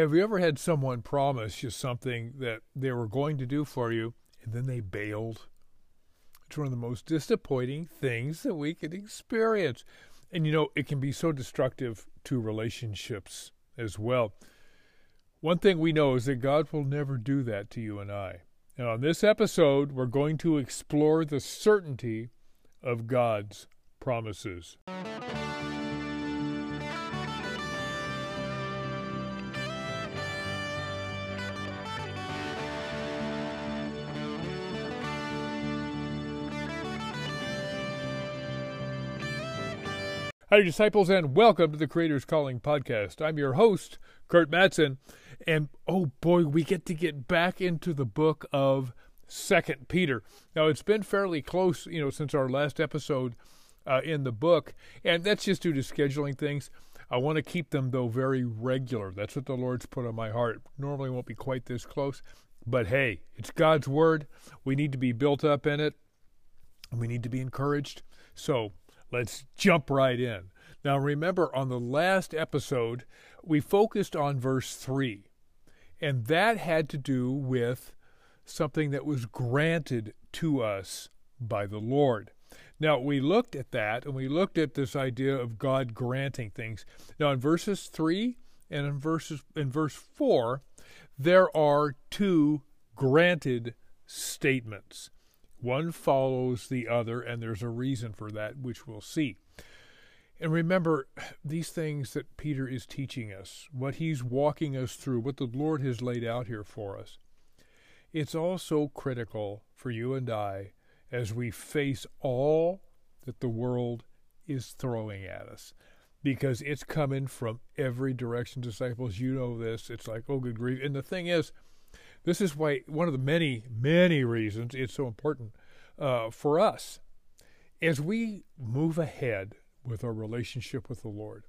Have you ever had someone promise you something that they were going to do for you and then they bailed? It's one of the most disappointing things that we can experience. And you know, it can be so destructive to relationships as well. One thing we know is that God will never do that to you and I. And on this episode, we're going to explore the certainty of God's promises. Hi, disciples, and welcome to the Creator's Calling podcast. I'm your host, Curt Mattson, and oh boy, we get to get back into the book of Second Peter. Now, it's been fairly close, you know, since our last episode uh, in the book, and that's just due to scheduling things. I want to keep them though very regular. That's what the Lord's put on my heart. Normally, won't be quite this close, but hey, it's God's word. We need to be built up in it, and we need to be encouraged. So Let's jump right in. Now, remember, on the last episode, we focused on verse 3, and that had to do with something that was granted to us by the Lord. Now, we looked at that, and we looked at this idea of God granting things. Now, in verses 3 and in, verses, in verse 4, there are two granted statements. One follows the other, and there's a reason for that, which we'll see. And remember, these things that Peter is teaching us, what he's walking us through, what the Lord has laid out here for us, it's all so critical for you and I as we face all that the world is throwing at us. Because it's coming from every direction, disciples. You know this. It's like, oh, good grief. And the thing is, this is why one of the many, many reasons it's so important uh, for us as we move ahead with our relationship with the Lord,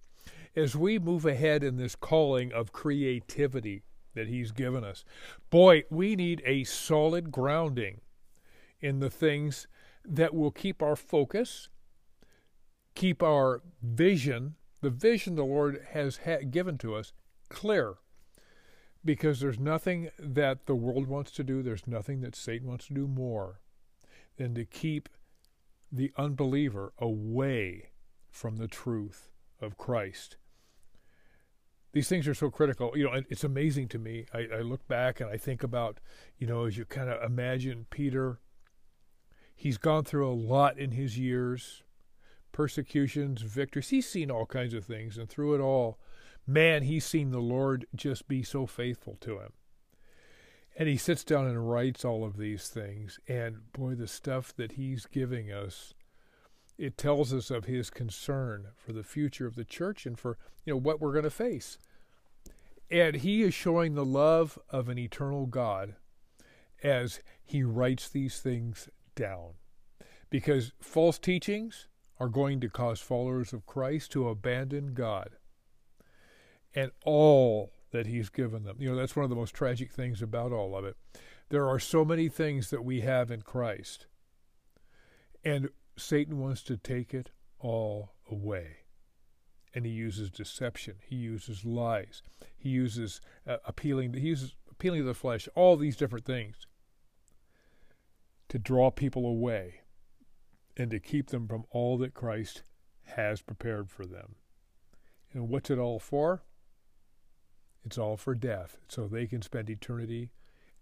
as we move ahead in this calling of creativity that He's given us. Boy, we need a solid grounding in the things that will keep our focus, keep our vision, the vision the Lord has ha- given to us, clear because there's nothing that the world wants to do, there's nothing that Satan wants to do more than to keep the unbeliever away from the truth of Christ. These things are so critical. You know, it's amazing to me. I, I look back and I think about, you know, as you kind of imagine Peter, he's gone through a lot in his years persecutions, victories. He's seen all kinds of things, and through it all, man, he's seen the Lord just be so faithful to him. And he sits down and writes all of these things. And boy, the stuff that he's giving us, it tells us of his concern for the future of the church and for you know what we're going to face. And he is showing the love of an eternal God as he writes these things down. Because false teachings are going to cause followers of Christ to abandon God and all that He's given them. You know, that's one of the most tragic things about all of it. There are so many things that we have in Christ, and Satan wants to take it all away. And he uses deception. He uses lies. He uses uh, appealing. He uses appealing to the flesh. All these different things to draw people away and to keep them from all that Christ has prepared for them. And what's it all for? It's all for death, so they can spend eternity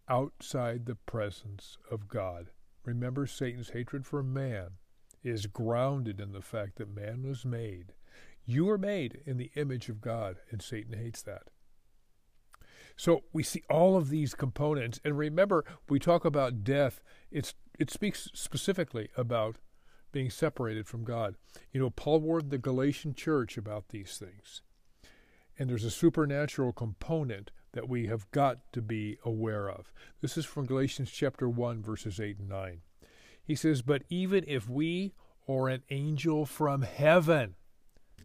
outside the presence of God. Remember, Satan's hatred for man is grounded in the fact that man was made. You were made in the image of God, and Satan hates that. So we see all of these components, and remember, we talk about death. It's it speaks specifically about being separated from God. You know, Paul warned the Galatian church about these things. And there's a supernatural component that we have got to be aware of. This is from Galatians chapter 1, verses 8 and 9. He says, But even if we or an angel from heaven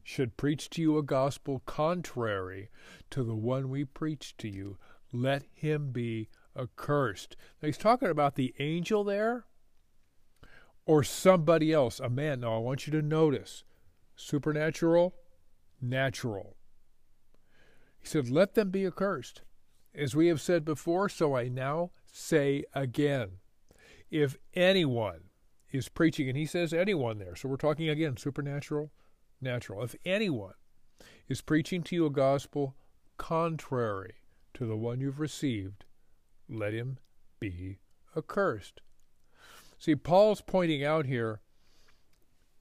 should preach to you a gospel contrary to the one we preach to you, let him be accursed. Now he's talking about the angel there or somebody else, a man. Now I want you to notice supernatural, natural. He said, Let them be accursed. As we have said before, so I now say again. If anyone is preaching, and he says anyone there, so we're talking again supernatural, natural. If anyone is preaching to you a gospel contrary to the one you've received, let him be accursed. See, Paul's pointing out here,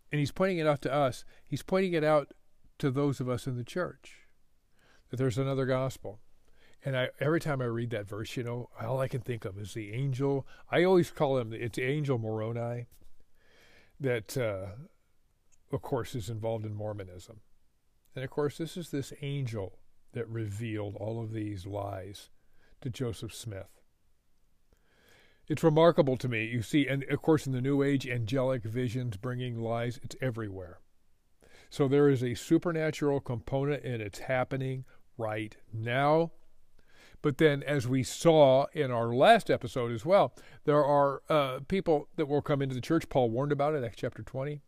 and he's pointing it out to us, he's pointing it out to those of us in the church that there's another gospel. And I, every time I read that verse, you know, all I can think of is the angel. I always call him, it's Angel Moroni, that, uh, of course, is involved in Mormonism. And of course, this is this angel that revealed all of these lies to Joseph Smith. It's remarkable to me. You see, and of course, in the New Age, angelic visions bringing lies, it's everywhere. So there is a supernatural component, and it's happening right now. But then, as we saw in our last episode as well, there are uh, people that will come into the church. Paul warned about it, Acts chapter 20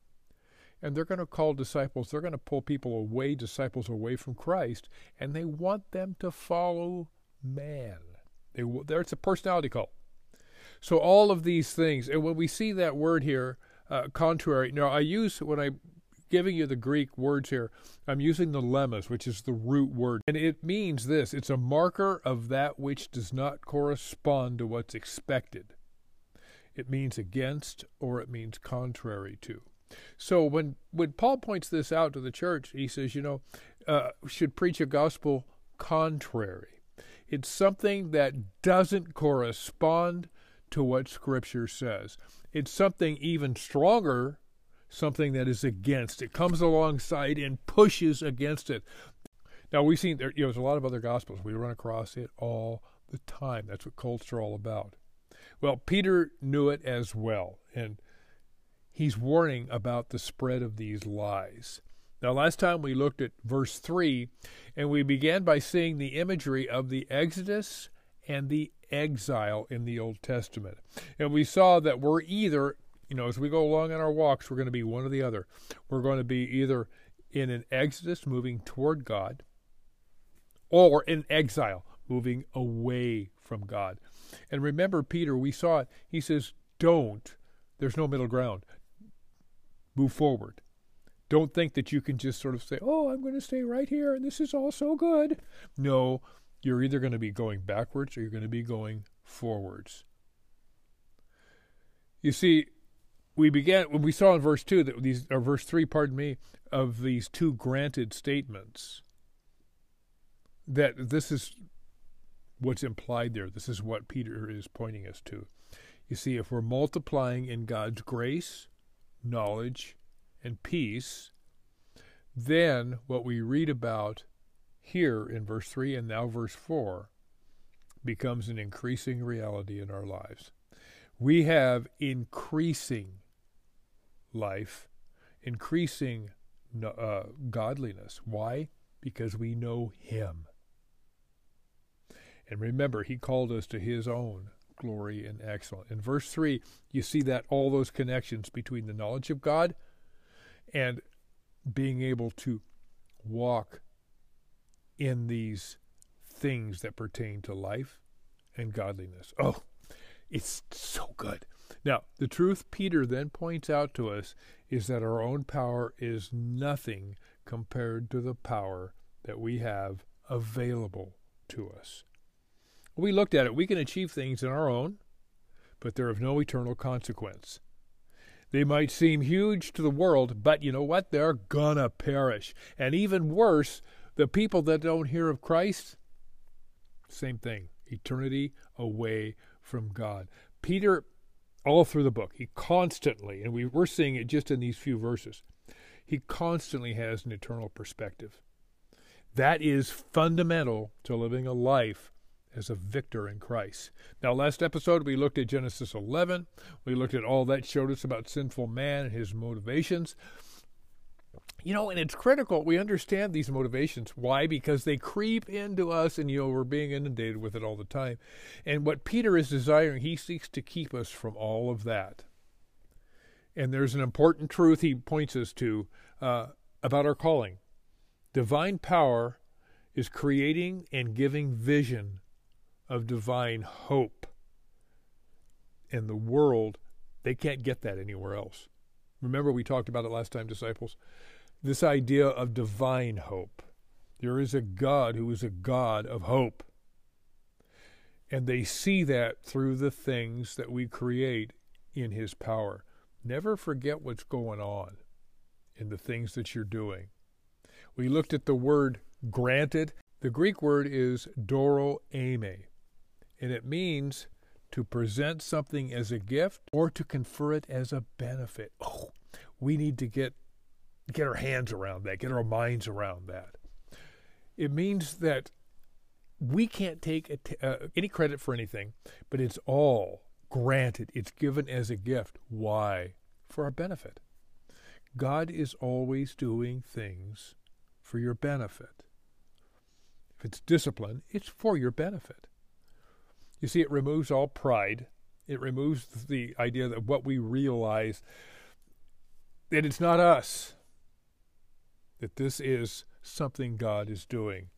and they're going to call disciples, they're going to pull people away, disciples away from Christ, and they want them to follow man. They, it's a personality cult. So all of these things, and when we see that word here, uh, contrary. Now I use when I'm giving you the Greek words here, I'm using the lemmas, which is the root word, and it means this: it's a marker of that which does not correspond to what's expected. It means against, or it means contrary to. So when when Paul points this out to the church, he says, you know, uh, should preach a gospel contrary. It's something that doesn't correspond to what Scripture says. It's something even stronger, something that is against. It comes alongside and pushes against it. Now we've seen there, you know, there's a lot of other gospels. We run across it all the time. That's what cults are all about. Well, Peter knew it as well, and he's warning about the spread of these lies. Now, last time we looked at verse 3, and we began by seeing the imagery of the Exodus and the exile in the Old Testament. And we saw that we're either, you know, as we go along on our walks, we're going to be one or the other. We're going to be either in an Exodus moving toward God, or in exile moving away from God. And remember, Peter, we saw it. He says, Don't. There's no middle ground move forward. Don't think that you can just sort of say, oh, I'm going to stay right here and this is all so good. No, you're either going to be going backwards or you're going to be going forwards. You see, we began we saw in verse two that these or verse three, pardon me, of these two granted statements. That this is what's implied there. This is what Peter is pointing us to. You see, if we're multiplying in God's grace, knowledge, and peace, then what we read about here in verse 3 and now verse 4 becomes an increasing reality in our lives. We have increasing life, increasing uh, godliness. Why? Because we know Him. And remember, He called us to His own glory, and excellence. In verse 3, you see that all those connections between the knowledge of God and being able to walk in these things that pertain to life and godliness. Oh, it's so good. Now, the truth Peter then points out to us is that our own power is nothing compared to the power that we have available to us. We looked at it. We can achieve things in our own, but they're of no eternal consequence. They might seem huge to the world, but you know what? They're gonna perish. And even worse, the people that don't hear of Christ, same thing. Eternity away from God. Peter, all through the book, he constantly, and we, we're seeing it just in these few verses, he constantly has an eternal perspective. That is fundamental to living a life as a victor in Christ. Now, last episode we looked at Genesis 11. We looked at all that showed us about sinful man and his motivations. You know, and it's critical we understand these motivations. Why? Because they creep into us, and you know we're being inundated with it all the time. And what Peter is desiring, he seeks to keep us from all of that. And there's an important truth he points us to uh, about our calling. Divine power is creating and giving vision of divine hope. And the world, they can't get that anywhere else. Remember, we talked about it last time, disciples? This idea of divine hope. There is a God who is a God of hope. And they see that through the things that we create in His power. Never forget what's going on in the things that you're doing. We looked at the word granted. The Greek word is doro ame, and it means to present something as a gift or to confer it as a benefit. Oh, we need to get get our hands around that, get our minds around that. It means that we can't take uh, any credit for anything, but it's all granted. It's given as a gift. Why? For our benefit. God is always doing things for your benefit. If it's discipline, it's for your benefit. You see, it removes all pride. It removes the idea that what we realize that it's not us, that this is something God is doing.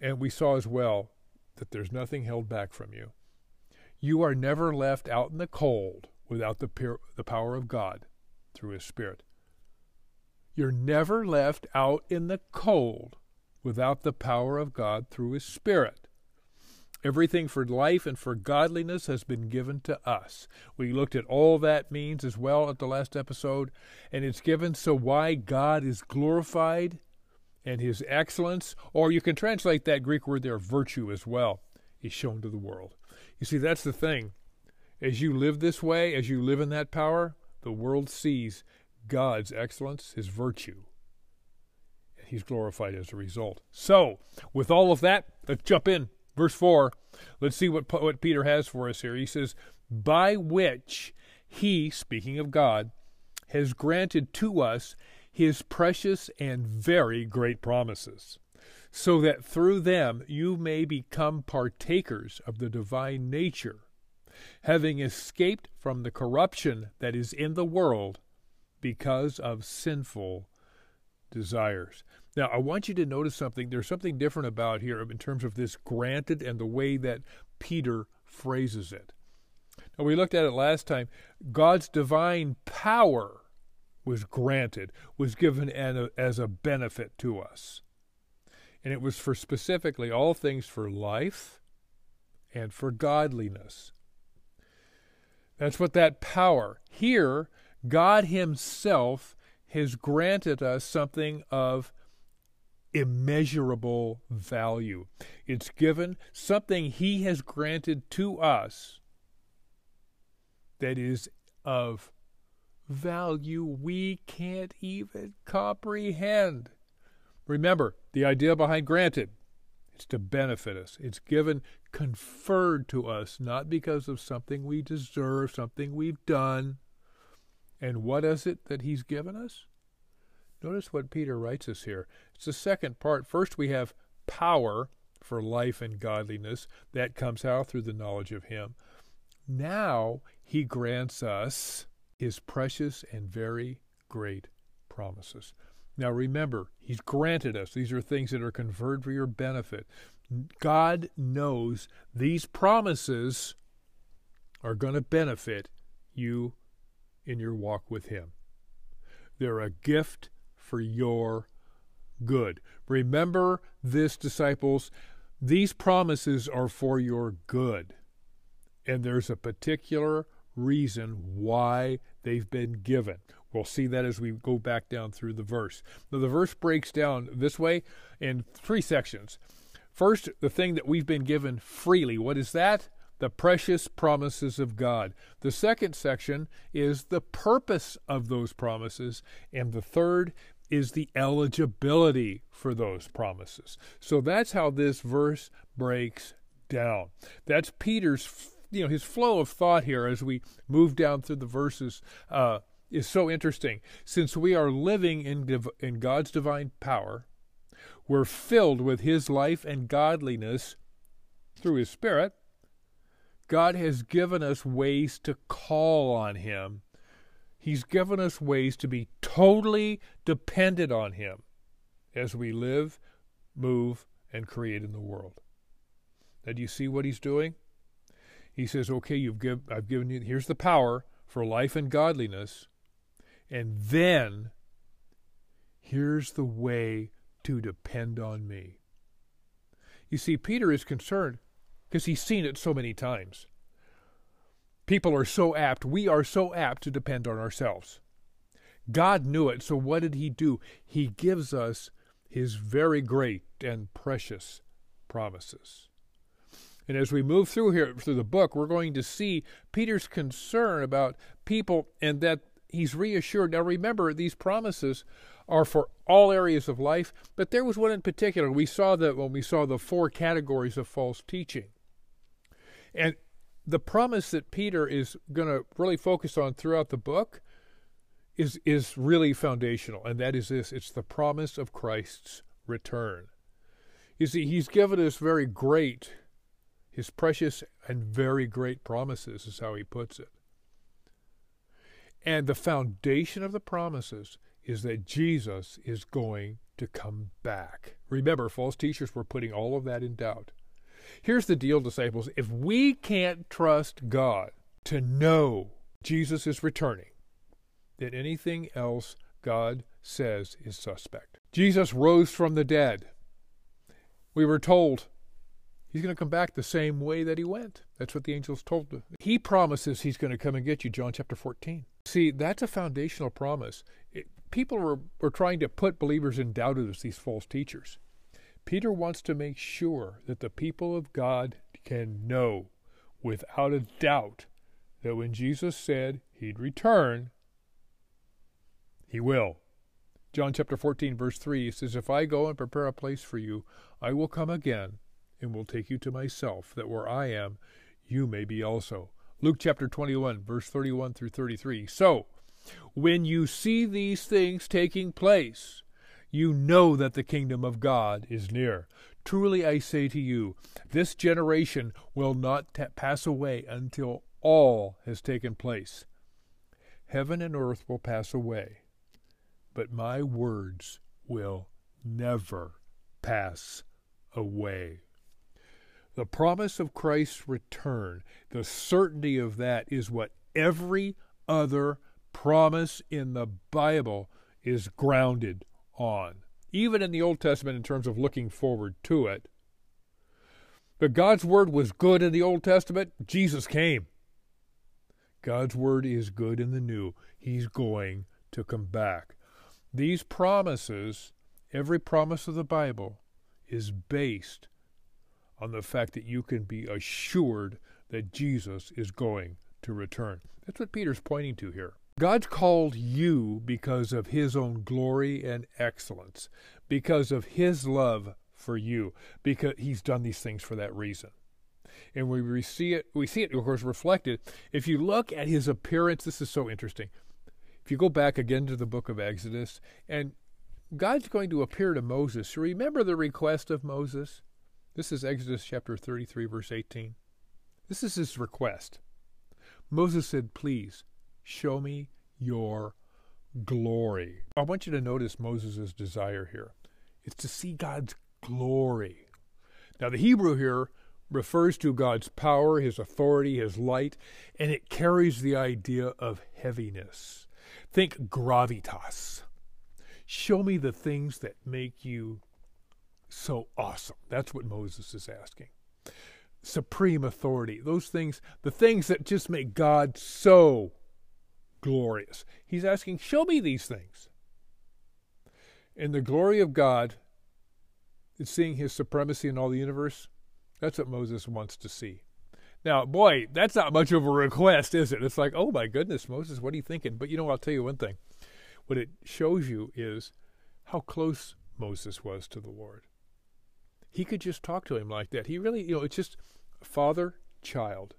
And we saw as well that there's nothing held back from you. You are never left out in the cold without the, the power of God through His Spirit. You're never left out in the cold without the power of God through His Spirit. Everything for life and for godliness has been given to us. We looked at all that means as well at the last episode, and it's given so why God is glorified and his excellence, or you can translate that Greek word there, virtue as well, is shown to the world. You see, that's the thing. As you live this way, as you live in that power, the world sees God's excellence, his virtue. And he's glorified as a result. So, with all of that, let's jump in. Verse 4, let's see what, what Peter has for us here. He says, By which he, speaking of God, has granted to us his precious and very great promises, so that through them you may become partakers of the divine nature, having escaped from the corruption that is in the world because of sinful desires. Now, I want you to notice something. There's something different about here in terms of this granted and the way that Peter phrases it. Now, we looked at it last time. God's divine power was granted, was given as a benefit to us. And it was for specifically all things for life and for godliness. That's what that power. Here, God Himself has granted us something of immeasurable value. It's given something He has granted to us that is of value we can't even comprehend. Remember, the idea behind granted it's to benefit us. It's given, conferred to us, not because of something we deserve, something we've done. And what is it that he's given us? Notice what Peter writes us here. It's the second part. First, we have power for life and godliness. That comes out through the knowledge of him. Now, he grants us his precious and very great promises. Now, remember, he's granted us. These are things that are conferred for your benefit. God knows these promises are going to benefit you in your walk with Him. They're a gift for your good. Remember this, disciples. These promises are for your good. And there's a particular reason why they've been given. We'll see that as we go back down through the verse. Now, the verse breaks down this way in three sections. First, the thing that we've been given freely. What is that? the precious promises of God. The second section is the purpose of those promises. And the third is the eligibility for those promises. So that's how this verse breaks down. That's Peter's, you know, his flow of thought here as we move down through the verses uh, is so interesting. Since we are living in, div- in God's divine power, we're filled with his life and godliness through his Spirit God has given us ways to call on Him. He's given us ways to be totally dependent on Him as we live, move, and create in the world. Now, do you see what he's doing? He says, "Okay, you've give, I've given you. Here's the power for life and godliness, and then here's the way to depend on me." You see, Peter is concerned because he's seen it so many times. People are so apt, we are so apt to depend on ourselves. God knew it, so what did he do? He gives us his very great and precious promises. And as we move through here through the book, we're going to see Peter's concern about people and that he's reassured. Now remember, these promises are for all areas of life, but there was one in particular. We saw that when we saw the four categories of false teaching. And the promise that Peter is going to really focus on throughout the book is is really foundational, and that is this: it's the promise of Christ's return. You see, He's given us very great, His precious and very great promises, is how He puts it. And the foundation of the promises is that Jesus is going to come back. Remember, false teachers were putting all of that in doubt. Here's the deal, disciples. If we can't trust God to know Jesus is returning, then anything else God says is suspect. Jesus rose from the dead. We were told he's going to come back the same way that he went. That's what the angels told him. He promises he's going to come and get you, John chapter 14. See, that's a foundational promise. It, people were, were trying to put believers in doubt as these false teachers. Peter wants to make sure that the people of God can know without a doubt that when Jesus said he'd return, he will. John chapter 14, verse 3 says, If I go and prepare a place for you, I will come again and will take you to myself, that where I am, you may be also. Luke chapter 21, verse 31 through 33. So, when you see these things taking place, you know that the kingdom of God is near. Truly I say to you, this generation will not t- pass away until all has taken place. Heaven and earth will pass away, but my words will never pass away. The promise of Christ's return, the certainty of that is what every other promise in the Bible is grounded on, even in the Old Testament in terms of looking forward to it. But God's word was good in the Old Testament. Jesus came. God's word is good in the new. He's going to come back. These promises, every promise of the Bible, is based on the fact that you can be assured that Jesus is going to return. That's what Peter's pointing to here. God's called you because of his own glory and excellence, because of his love for you, because he's done these things for that reason. And we see it we see it of course reflected. If you look at his appearance, this is so interesting. If you go back again to the book of Exodus, and God's going to appear to Moses. Remember the request of Moses? This is Exodus chapter 33, verse 18. This is his request. Moses said, Please Show me your glory. I want you to notice Moses' desire here. It's to see God's glory. Now, the Hebrew here refers to God's power, His authority, His light, and it carries the idea of heaviness. Think gravitas. Show me the things that make you so awesome. That's what Moses is asking. Supreme authority, those things, the things that just make God so glorious. He's asking, Show me these things. And the glory of God is seeing his supremacy in all the universe. That's what Moses wants to see. Now, boy, that's not much of a request, is it? It's like, oh my goodness, Moses, what are you thinking? But you know, I'll tell you one thing. What it shows you is how close Moses was to the Lord. He could just talk to him like that. He really, you know, it's just father, child.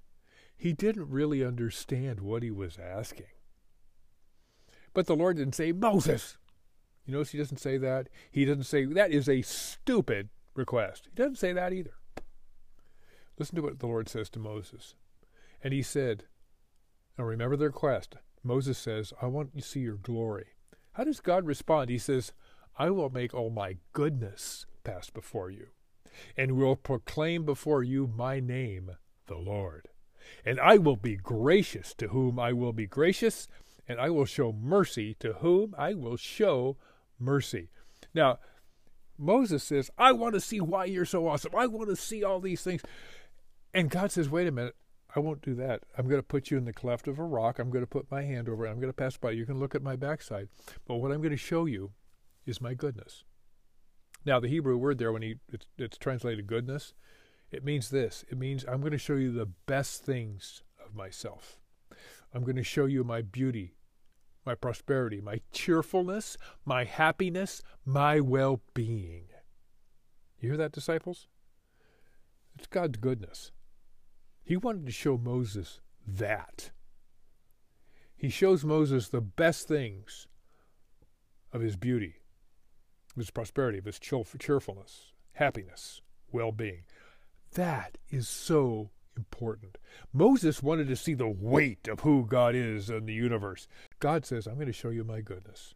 He didn't really understand what he was asking. But the Lord didn't say, Moses. You notice he doesn't say that? He doesn't say, that is a stupid request. He doesn't say that either. Listen to what the Lord says to Moses. And he said, Now remember the request. Moses says, I want to see your glory. How does God respond? He says, I will make all my goodness pass before you. and will proclaim before you my name, the Lord. And I will be gracious to whom I will be gracious, and I will show mercy to whom I will show mercy. Now, Moses says, I want to see why you're so awesome. I want to see all these things. And God says, wait a minute. I won't do that. I'm going to put you in the cleft of a rock. I'm going to put my hand over it. I'm going to pass by. You can look at my backside. But what I'm going to show you is my goodness. Now, the Hebrew word there, when he it's, it's translated goodness, it means this. It means I'm going to show you the best things of myself. I'm going to show you my beauty, my prosperity, my cheerfulness, my happiness, my well being. You hear that, disciples? It's God's goodness. He wanted to show Moses that. He shows Moses the best things of his beauty, of his prosperity, of his cheerfulness, happiness, well being. That is so important. Moses wanted to see the weight of who God is in the universe. God says, I'm going to show you my goodness.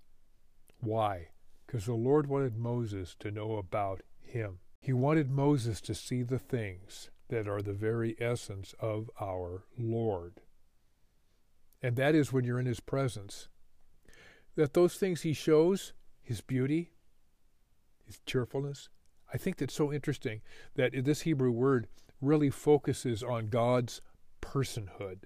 Why? Because the Lord wanted Moses to know about him. He wanted Moses to see the things that are the very essence of our Lord. And that is when you're in His presence, that those things He shows, His beauty, His cheerfulness, I think that's so interesting that this Hebrew word really focuses on God's personhood.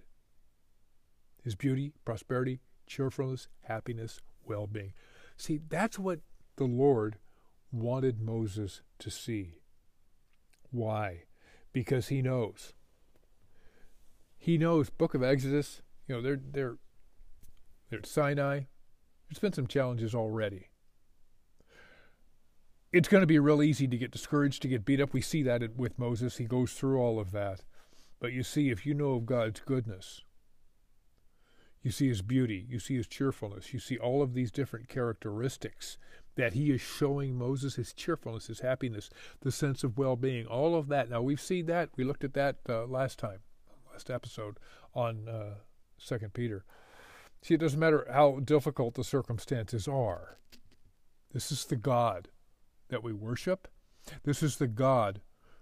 His beauty, prosperity, cheerfulness, happiness, well being. See, that's what the Lord wanted Moses to see. Why? because he knows. He knows. Book of Exodus, you know, they're they're they're at Sinai. There's been some challenges already. It's going to be real easy to get discouraged, to get beat up. We see that with Moses. He goes through all of that. But you see, if you know of God's goodness, you see his beauty, you see his cheerfulness, you see all of these different characteristics that he is showing Moses his cheerfulness, his happiness, the sense of well being, all of that. Now, we've seen that. We looked at that uh, last time, last episode on uh, Second Peter. See, it doesn't matter how difficult the circumstances are. This is the God that we worship. This is the God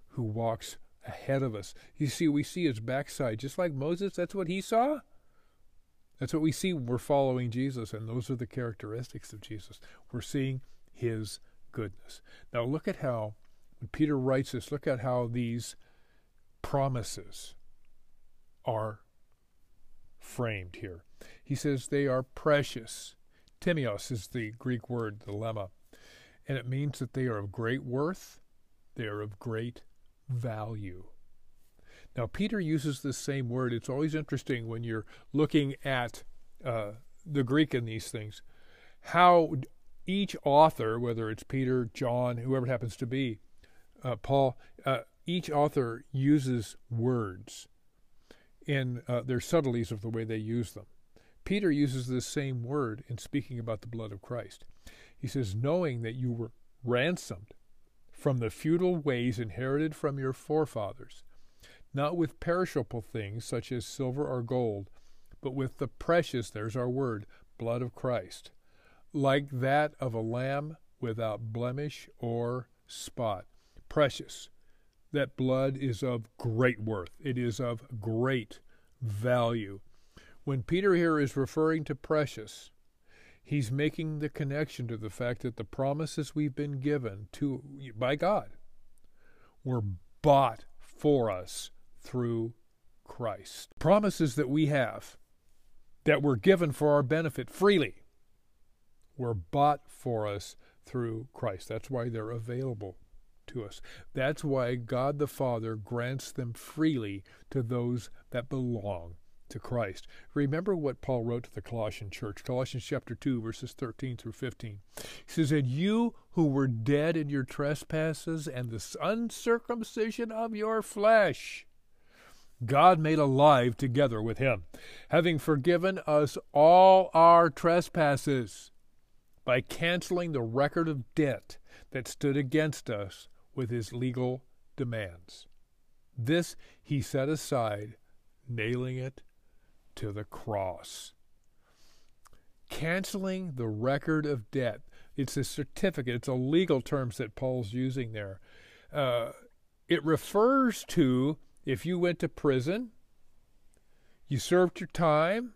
who walks ahead of us. You see, we see his backside, just like Moses. That's what he saw. That's what we see we're following Jesus, and those are the characteristics of Jesus. We're seeing his goodness. Now, look at how, when Peter writes this, look at how these promises are framed here. He says they are precious. Timios is the Greek word, the lemma, and it means that they are of great worth, they are of great value. Now, Peter uses the same word. It's always interesting when you're looking at uh, the Greek in these things, how each author, whether it's Peter, John, whoever it happens to be, uh, Paul, uh, each author uses words in uh, their subtleties of the way they use them. Peter uses the same word in speaking about the blood of Christ. He says, knowing that you were ransomed from the futile ways inherited from your forefathers not with perishable things such as silver or gold, but with the precious, there's our word, blood of Christ, like that of a lamb without blemish or spot. Precious. That blood is of great worth, it is of great value. When Peter here is referring to precious, he's making the connection to the fact that the promises we've been given to by God were bought for us through Christ. Promises that we have that were given for our benefit freely were bought for us through Christ. That's why they're available to us. That's why God the Father grants them freely to those that belong to Christ. Remember what Paul wrote to the Colossian church, Colossians chapter 2, verses 13 through 15. He says, And you who were dead in your trespasses and the uncircumcision of your flesh, God made alive together with him, having forgiven us all our trespasses by canceling the record of debt that stood against us with his legal demands. This he set aside, nailing it to the cross. Canceling the record of debt. It's a certificate, it's a legal terms that Paul's using there. uh, it refers to if you went to prison, you served your time,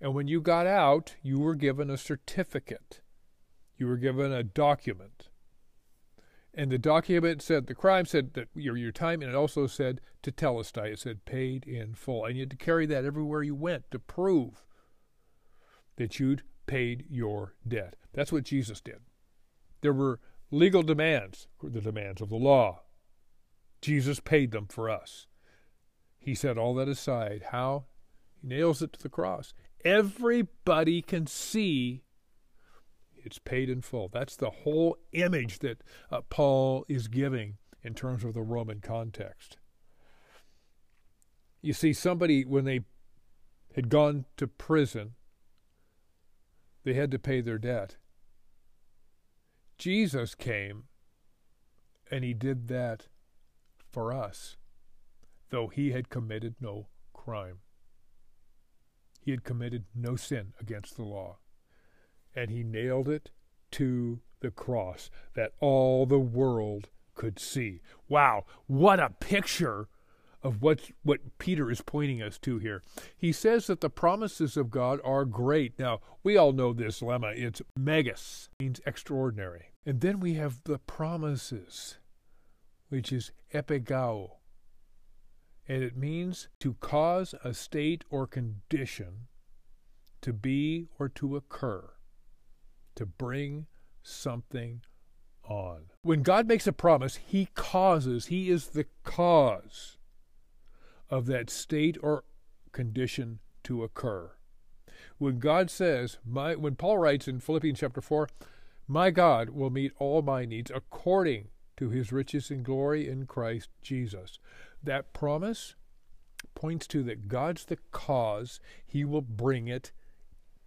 and when you got out, you were given a certificate. You were given a document. And the document said, the crime said that your, your time, and it also said to tetelestai. It said paid in full. And you had to carry that everywhere you went to prove that you'd paid your debt. That's what Jesus did. There were legal demands, the demands of the law. Jesus paid them for us. He set all that aside. How? He nails it to the cross. Everybody can see it's paid in full. That's the whole image that uh, Paul is giving in terms of the Roman context. You see, somebody, when they had gone to prison, they had to pay their debt. Jesus came and he did that for us, though he had committed no crime. He had committed no sin against the law. And he nailed it to the cross that all the world could see. Wow, what a picture of what what Peter is pointing us to here. He says that the promises of God are great. Now, we all know this lemma. It's megas, means extraordinary. And then we have the promises, which is epigao. And it means to cause a state or condition to be or to occur, to bring something on. When God makes a promise, He causes, He is the cause of that state or condition to occur. When God says, my, when Paul writes in Philippians chapter 4, my God will meet all my needs according to his riches and glory in Christ Jesus. That promise points to that God's the cause, he will bring it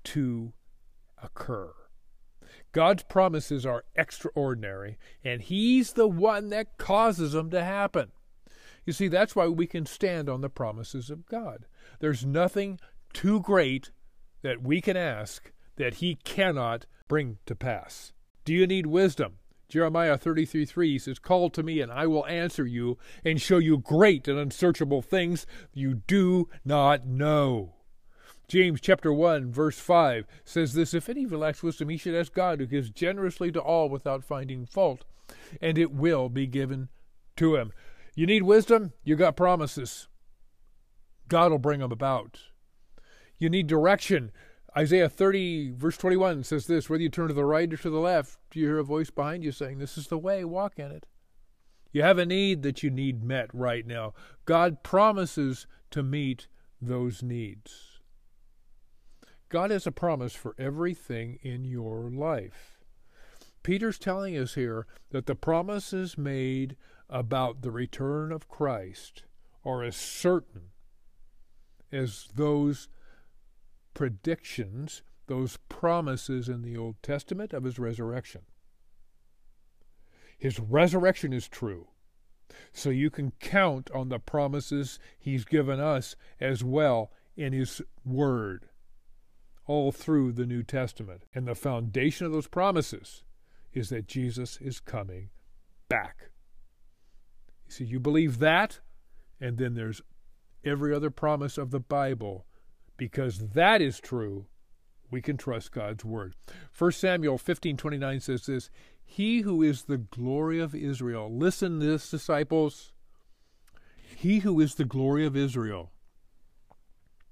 to occur. God's promises are extraordinary, and he's the one that causes them to happen. You see, that's why we can stand on the promises of God. There's nothing too great that we can ask that He cannot bring to pass. Do you need wisdom? Jeremiah 33 3 says, Call to me, and I will answer you, and show you great and unsearchable things you do not know. James chapter 1, verse 5 says this If any lacks wisdom, he should ask God, who gives generously to all without finding fault, and it will be given to him. You need wisdom? You got promises. God will bring them about. You need direction. Isaiah 30, verse 21 says this Whether you turn to the right or to the left, you hear a voice behind you saying, This is the way, walk in it? You have a need that you need met right now. God promises to meet those needs. God has a promise for everything in your life. Peter's telling us here that the promises made about the return of Christ are as certain as those predictions, those promises in the Old Testament of his resurrection. His resurrection is true. So you can count on the promises he's given us as well in his word all through the New Testament. And the foundation of those promises is that Jesus is coming back. You see, you believe that, and then there's every other promise of the Bible. Because that is true, we can trust God's word. 1 Samuel 15:29 says this, "He who is the glory of Israel, listen this disciples, he who is the glory of Israel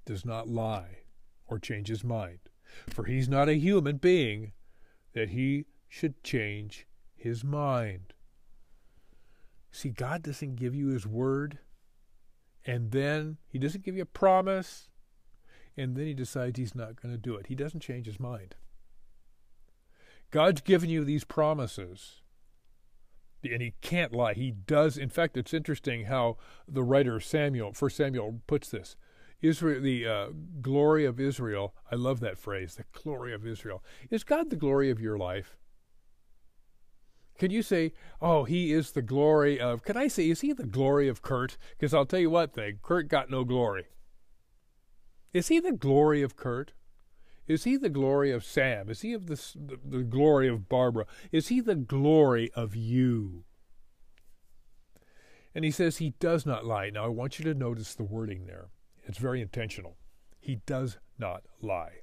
does not lie or change his mind, for he's not a human being that he should change his mind." See, God doesn't give you His word, and then He doesn't give you a promise, and then He decides He's not going to do it. He doesn't change His mind. God's given you these promises, and He can't lie. He does. In fact, it's interesting how the writer Samuel, First Samuel, puts this. Israel, the uh, glory of Israel. I love that phrase, the glory of Israel. Is God the glory of your life? Can you say, oh, he is the glory of, can I say, is he the glory of Curt? Because I'll tell you what thing, Curt got no glory. Is he the glory of Curt? Is he the glory of Sam? Is he of the, the, the glory of Barbara? Is he the glory of you? And he says he does not lie. Now, I want you to notice the wording there. It's very intentional. He does not lie.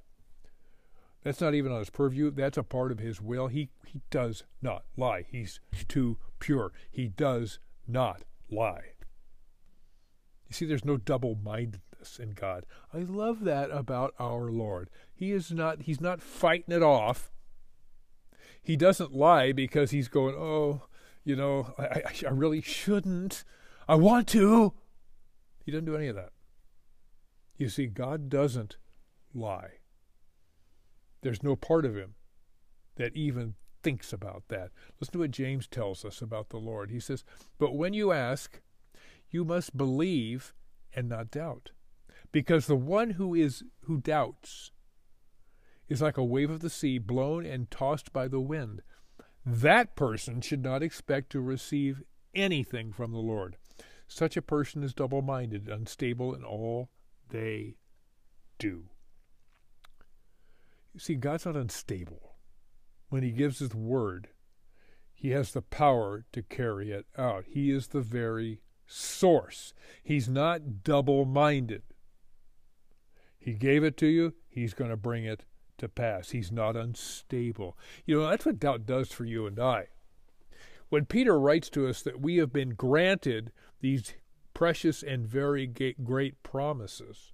That's not even on his purview. That's a part of his will. He, he does not lie. He's too pure. He does not lie. You see, there's no double mindedness in God. I love that about our Lord. He is not, he's not fighting it off. He doesn't lie because he's going, oh, you know, I, I, I really shouldn't. I want to. He doesn't do any of that. You see, God doesn't lie. There's no part of him that even thinks about that. Listen to what James tells us about the Lord. He says, But when you ask, you must believe and not doubt. Because the one who is who doubts is like a wave of the sea blown and tossed by the wind. That person should not expect to receive anything from the Lord. Such a person is double minded, unstable in all they do. You see, God's not unstable. When He gives His word, He has the power to carry it out. He is the very source. He's not double minded. He gave it to you, He's going to bring it to pass. He's not unstable. You know, that's what doubt does for you and I. When Peter writes to us that we have been granted these precious and very great promises,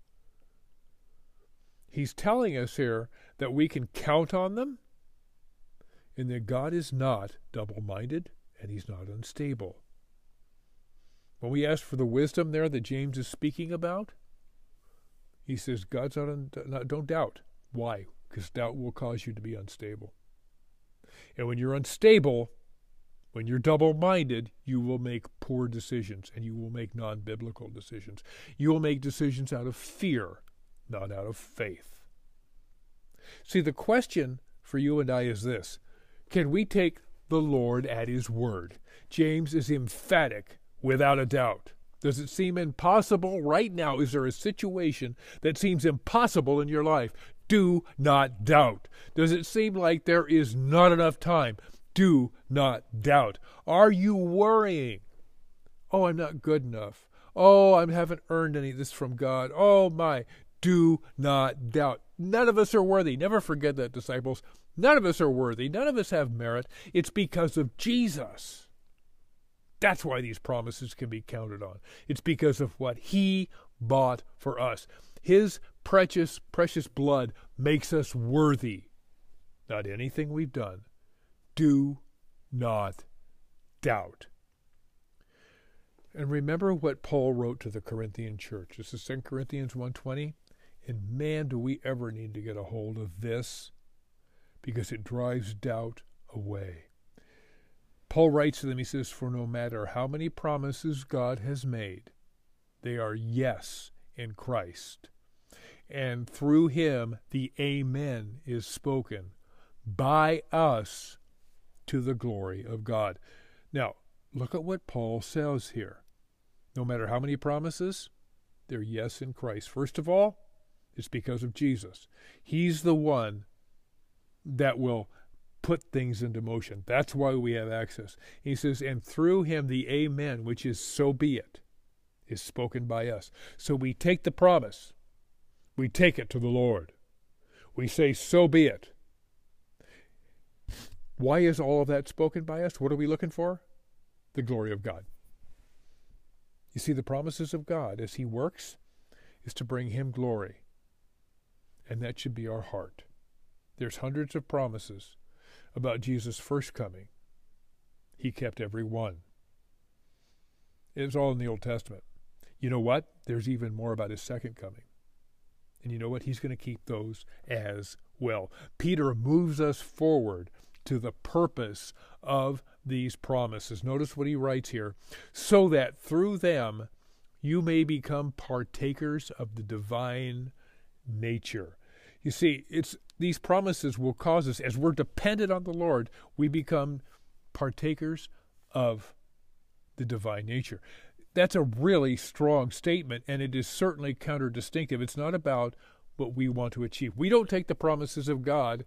he's telling us here that we can count on them and that God is not double minded and he's not unstable. When we ask for the wisdom there that James is speaking about, he says, God's not, un- not don't doubt. Why? because doubt will cause you to be unstable. And when you're unstable, when you're double minded, you will make poor decisions and you will make non biblical decisions. You will make decisions out of fear, not out of faith. See, the question for you and I is this Can we take the Lord at His word? James is emphatic without a doubt. Does it seem impossible right now? Is there a situation that seems impossible in your life? Do not doubt. Does it seem like there is not enough time? Do not doubt. Are you worrying? Oh, I'm not good enough. Oh, I haven't earned any of this from God. Oh, my. Do not doubt. None of us are worthy. Never forget that, disciples. None of us are worthy. None of us have merit. It's because of Jesus. That's why these promises can be counted on. It's because of what He bought for us. His precious, precious blood makes us worthy. Not anything we've done. Do not doubt. And remember what Paul wrote to the Corinthian church. This is 2 Corinthians 1.20. And man, do we ever need to get a hold of this because it drives doubt away. Paul writes to them, he says, For no matter how many promises God has made, they are yes in Christ and through him the Amen is spoken by us to the glory of God. Now, look at what Paul says here. No matter how many promises, they're yes in Christ. First of all, it's because of Jesus. He's the one that will put things into motion. That's why we have access. He says, and through him the Amen, which is so be it, is spoken by us. So we take the promise we take it to the Lord. We say, So be it. Why is all of that spoken by us? What are we looking for? The glory of God. You see, the promises of God as He works is to bring Him glory. And that should be our heart. There's hundreds of promises about Jesus' first coming. He kept every one. It's all in the Old Testament. You know what? There's even more about his second coming. And you know what? He's going to keep those as well. Peter moves us forward to the purpose of these promises. Notice what he writes here so that through them you may become partakers of the divine nature. You see, it's these promises will cause us as we're dependent on the Lord, we become partakers of the divine nature that's a really strong statement, and it is certainly counterdistinctive. It's not about what we want to achieve. We don't take the promises of God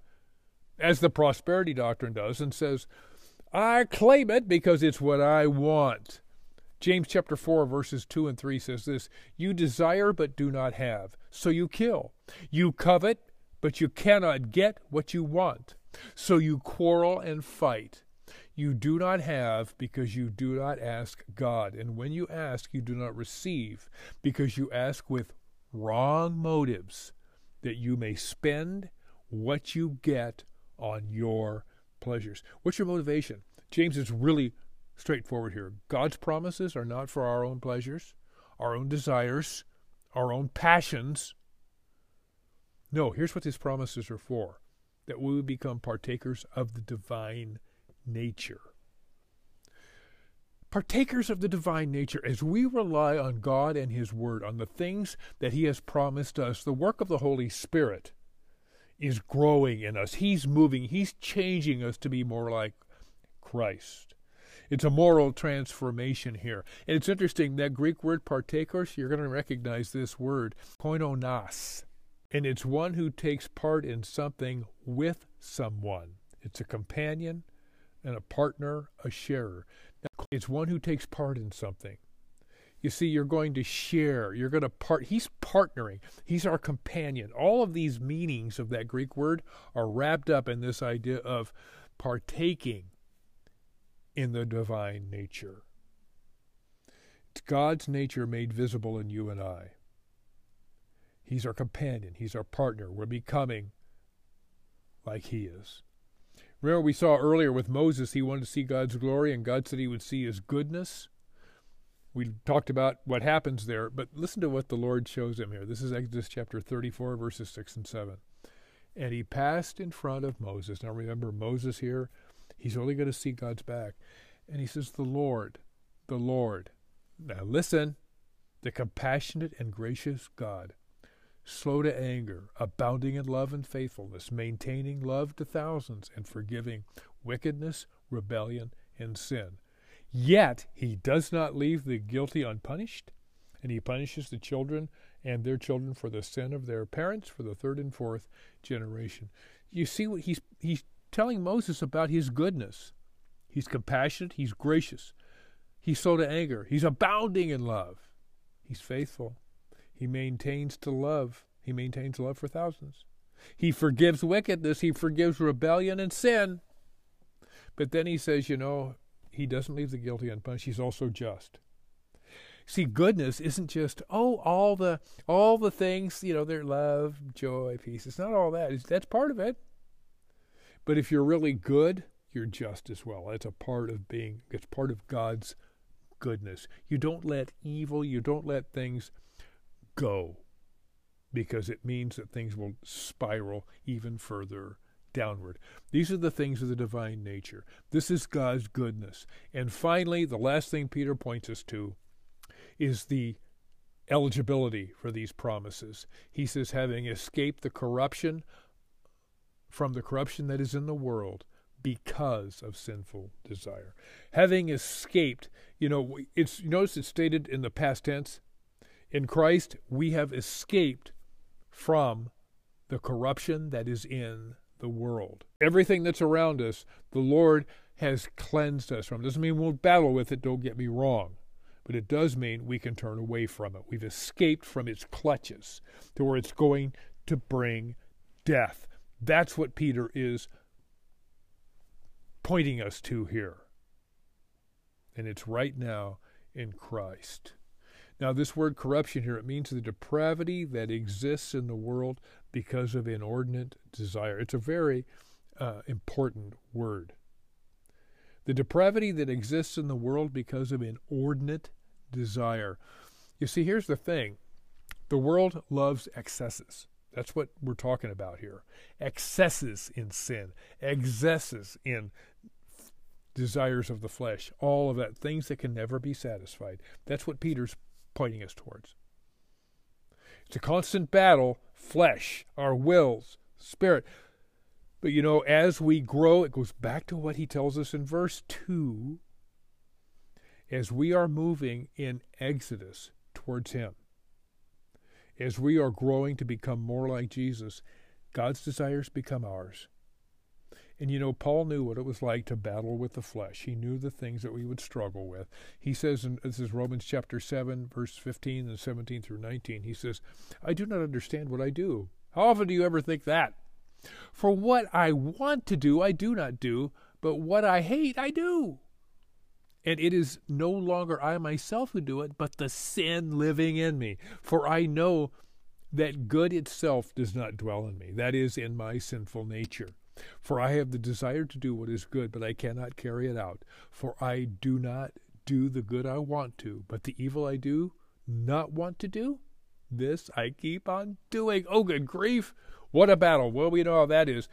as the prosperity doctrine does and says, I claim it because it's what I want. James chapter 4, verses 2 and 3 says this You desire but do not have, so you kill. You covet, but you cannot get what you want, so you quarrel and fight. You do not have because you do not ask God. And when you ask, you do not receive because you ask with wrong motives, that you may spend what you get on your pleasures. What's your motivation? James is really straightforward here. God's promises are not for our own pleasures, our own desires, our own passions. No, here's what these promises are for that we would become partakers of the divine nature. Partakers of the divine nature, as we rely on God and His Word, on the things that He has promised us, the work of the Holy Spirit is growing in us. He's moving, He's changing us to be more like Christ. It's a moral transformation here. And it's interesting that Greek word partakers, you're going to recognize this word, koinonas. And it's one who takes part in something with someone. It's a companion and a partner, a sharer. Now, it's one who takes part in something. You see, you're going to share. You're going to part. He's partnering. He's our companion. All of these meanings of that Greek word are wrapped up in this idea of partaking in the divine nature. It's God's nature made visible in you and I. He's our companion, He's our partner. We're becoming like He is. Remember, we saw earlier with Moses, he wanted to see God's glory, and God said he would see His goodness. We talked about what happens there, but listen to what the Lord shows him here. This is Exodus chapter 34, verses 6 and 7. And he passed in front of Moses. Now remember, Moses here He's only going to see God's back. And he says, The Lord, the Lord. Now listen, the compassionate and gracious God, slow to anger, abounding in love and faithfulness, maintaining love to thousands, and forgiving wickedness, rebellion, and sin. Yet he does not leave the guilty unpunished, and he punishes the children and their children for the sin of their parents for the third and fourth generation. You see what he's he's telling Moses about his goodness. He's compassionate, he's gracious, he's slow to anger, he's abounding in love, he's faithful, he maintains to love, he maintains love for thousands. He forgives wickedness, he forgives rebellion and sin. But then he says, you know, he doesn't leave the guilty unpunished, he's also just. See, goodness isn't just oh all the all the things you know. Their love, joy, peace. It's not all that. It's, that's part of it. But if you're really good, you're just as well. It's a part of being, it's part of God's goodness. You don't let evil, you don't let things go because it means that things will spiral even further downward. These are the things of the divine nature. This is God's goodness. And finally, the last thing Peter points us to is the eligibility for these promises. He says, having escaped the corruption from the corruption that is in the world because of sinful desire. Having escaped, you know, it's you notice it's stated in the past tense. In Christ, we have escaped from the corruption that is in the world. Everything that's around us, the Lord has cleansed us from. Doesn't mean we'll battle with it, don't get me wrong. But it does mean we can turn away from it. We've escaped from its clutches to where it's going to bring death. That's what Peter is pointing us to here. And it's right now in Christ. Now, this word corruption here, it means the depravity that exists in the world because of inordinate desire. It's a very uh, important word. The depravity that exists in the world because of inordinate desire. You see, here's the thing the world loves excesses. That's what we're talking about here. Excesses in sin, excesses in desires of the flesh, all of that, things that can never be satisfied. That's what Peter's pointing us towards. It's a constant battle, flesh, our wills, spirit. But you know, as we grow, it goes back to what he tells us in verse 2 as we are moving in Exodus towards him as we are growing to become more like Jesus, God's desires become ours. And you know, Paul knew what it was like to battle with the flesh. He knew the things that we would struggle with. He says, in, this is Romans chapter 7, verse 15 and 17 through 19, he says, I do not understand what I do. How often do you ever think that? For what I want to do, I do not do, but what I hate, I do. And it is no longer I myself who do it, but the sin living in me. For I know that good itself does not dwell in me, that is, in my sinful nature. For I have the desire to do what is good, but I cannot carry it out. For I do not do the good I want to, but the evil I do not want to do, this I keep on doing. Oh, good grief! What a battle. Well, we know how that is.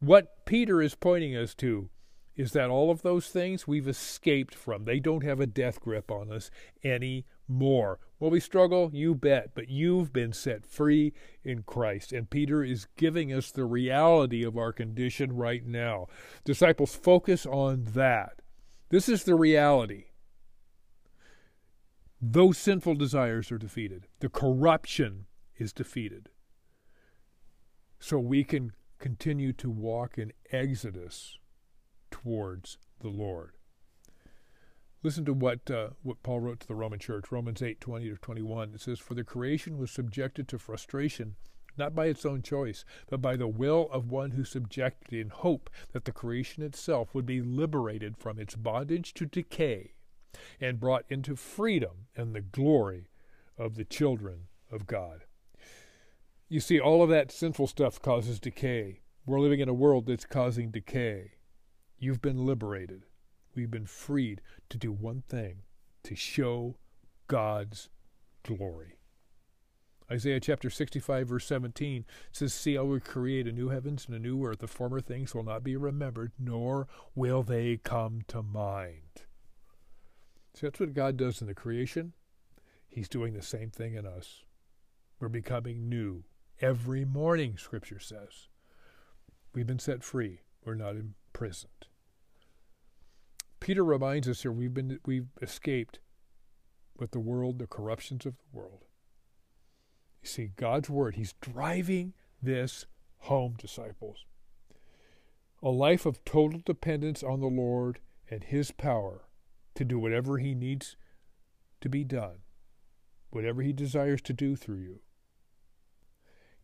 What Peter is pointing us to is that all of those things we've escaped from. They don't have a death grip on us anymore. Will we struggle? You bet. But you've been set free in Christ. And Peter is giving us the reality of our condition right now. Disciples, focus on that. This is the reality. Those sinful desires are defeated, the corruption is defeated. So we can continue to walk in Exodus towards the Lord. Listen to what uh, what Paul wrote to the Roman church, Romans 8, 20 to 21. It says, For the creation was subjected to frustration, not by its own choice, but by the will of one who subjected in hope that the creation itself would be liberated from its bondage to decay and brought into freedom and the glory of the children of God. You see, all of that sinful stuff causes decay. We're living in a world that's causing decay. You've been liberated. We've been freed to do one thing to show God's glory. Isaiah chapter 65, verse 17 says, See, I will create a new heavens and a new earth. The former things will not be remembered, nor will they come to mind. See, that's what God does in the creation. He's doing the same thing in us. We're becoming new every morning, Scripture says. We've been set free. We're not imprisoned. Peter reminds us here we've been we've escaped with the world, the corruptions of the world. You see, God's word, He's driving this home, disciples. A life of total dependence on the Lord and His power to do whatever He needs to be done, whatever He desires to do through you.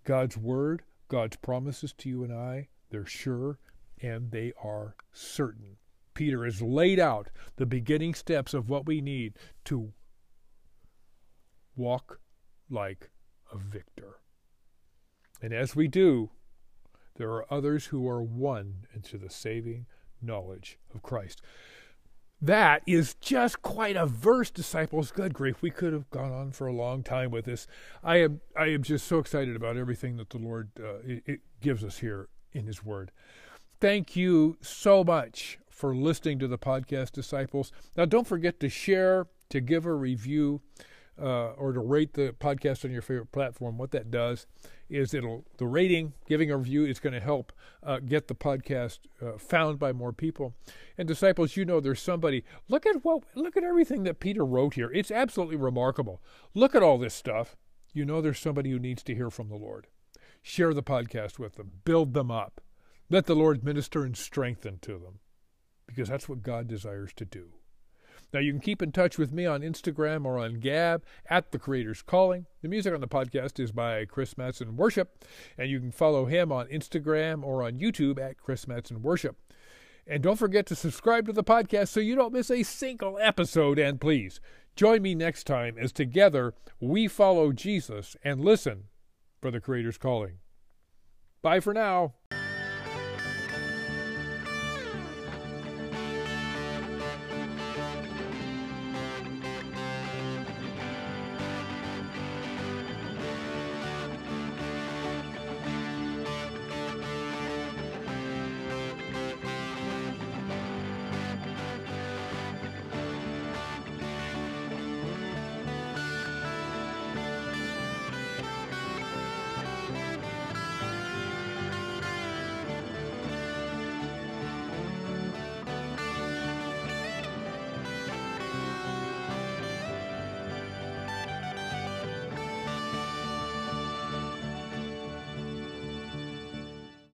God's word, God's promises to you and I, they're sure and they are certain. Peter has laid out the beginning steps of what we need to walk like a victor. And as we do, there are others who are won into the saving knowledge of Christ. That is just quite a verse, disciples. Good grief, we could have gone on for a long time with this. I am, I am just so excited about everything that the Lord uh, it, it gives us here in His Word. Thank you so much for listening to the podcast, disciples. Now, don't forget to share, to give a review, uh, or to rate the podcast on your favorite platform. What that does is it'll the rating, giving a review, is going to help uh, get the podcast uh, found by more people. And disciples, you know, there's somebody. Look at what look at everything that Peter wrote here. It's absolutely remarkable. Look at all this stuff. You know, there's somebody who needs to hear from the Lord. Share the podcast with them. Build them up. Let the Lord minister and strengthen to them, because that's what God desires to do. Now, you can keep in touch with me on Instagram or on Gab at The Creator's Calling. The music on the podcast is by Chris Mattson Worship, and you can follow him on Instagram or on YouTube at Chris Mattson Worship. And don't forget to subscribe to the podcast so you don't miss a single episode. And please join me next time as together we follow Jesus and listen for the Creator's Calling. Bye for now.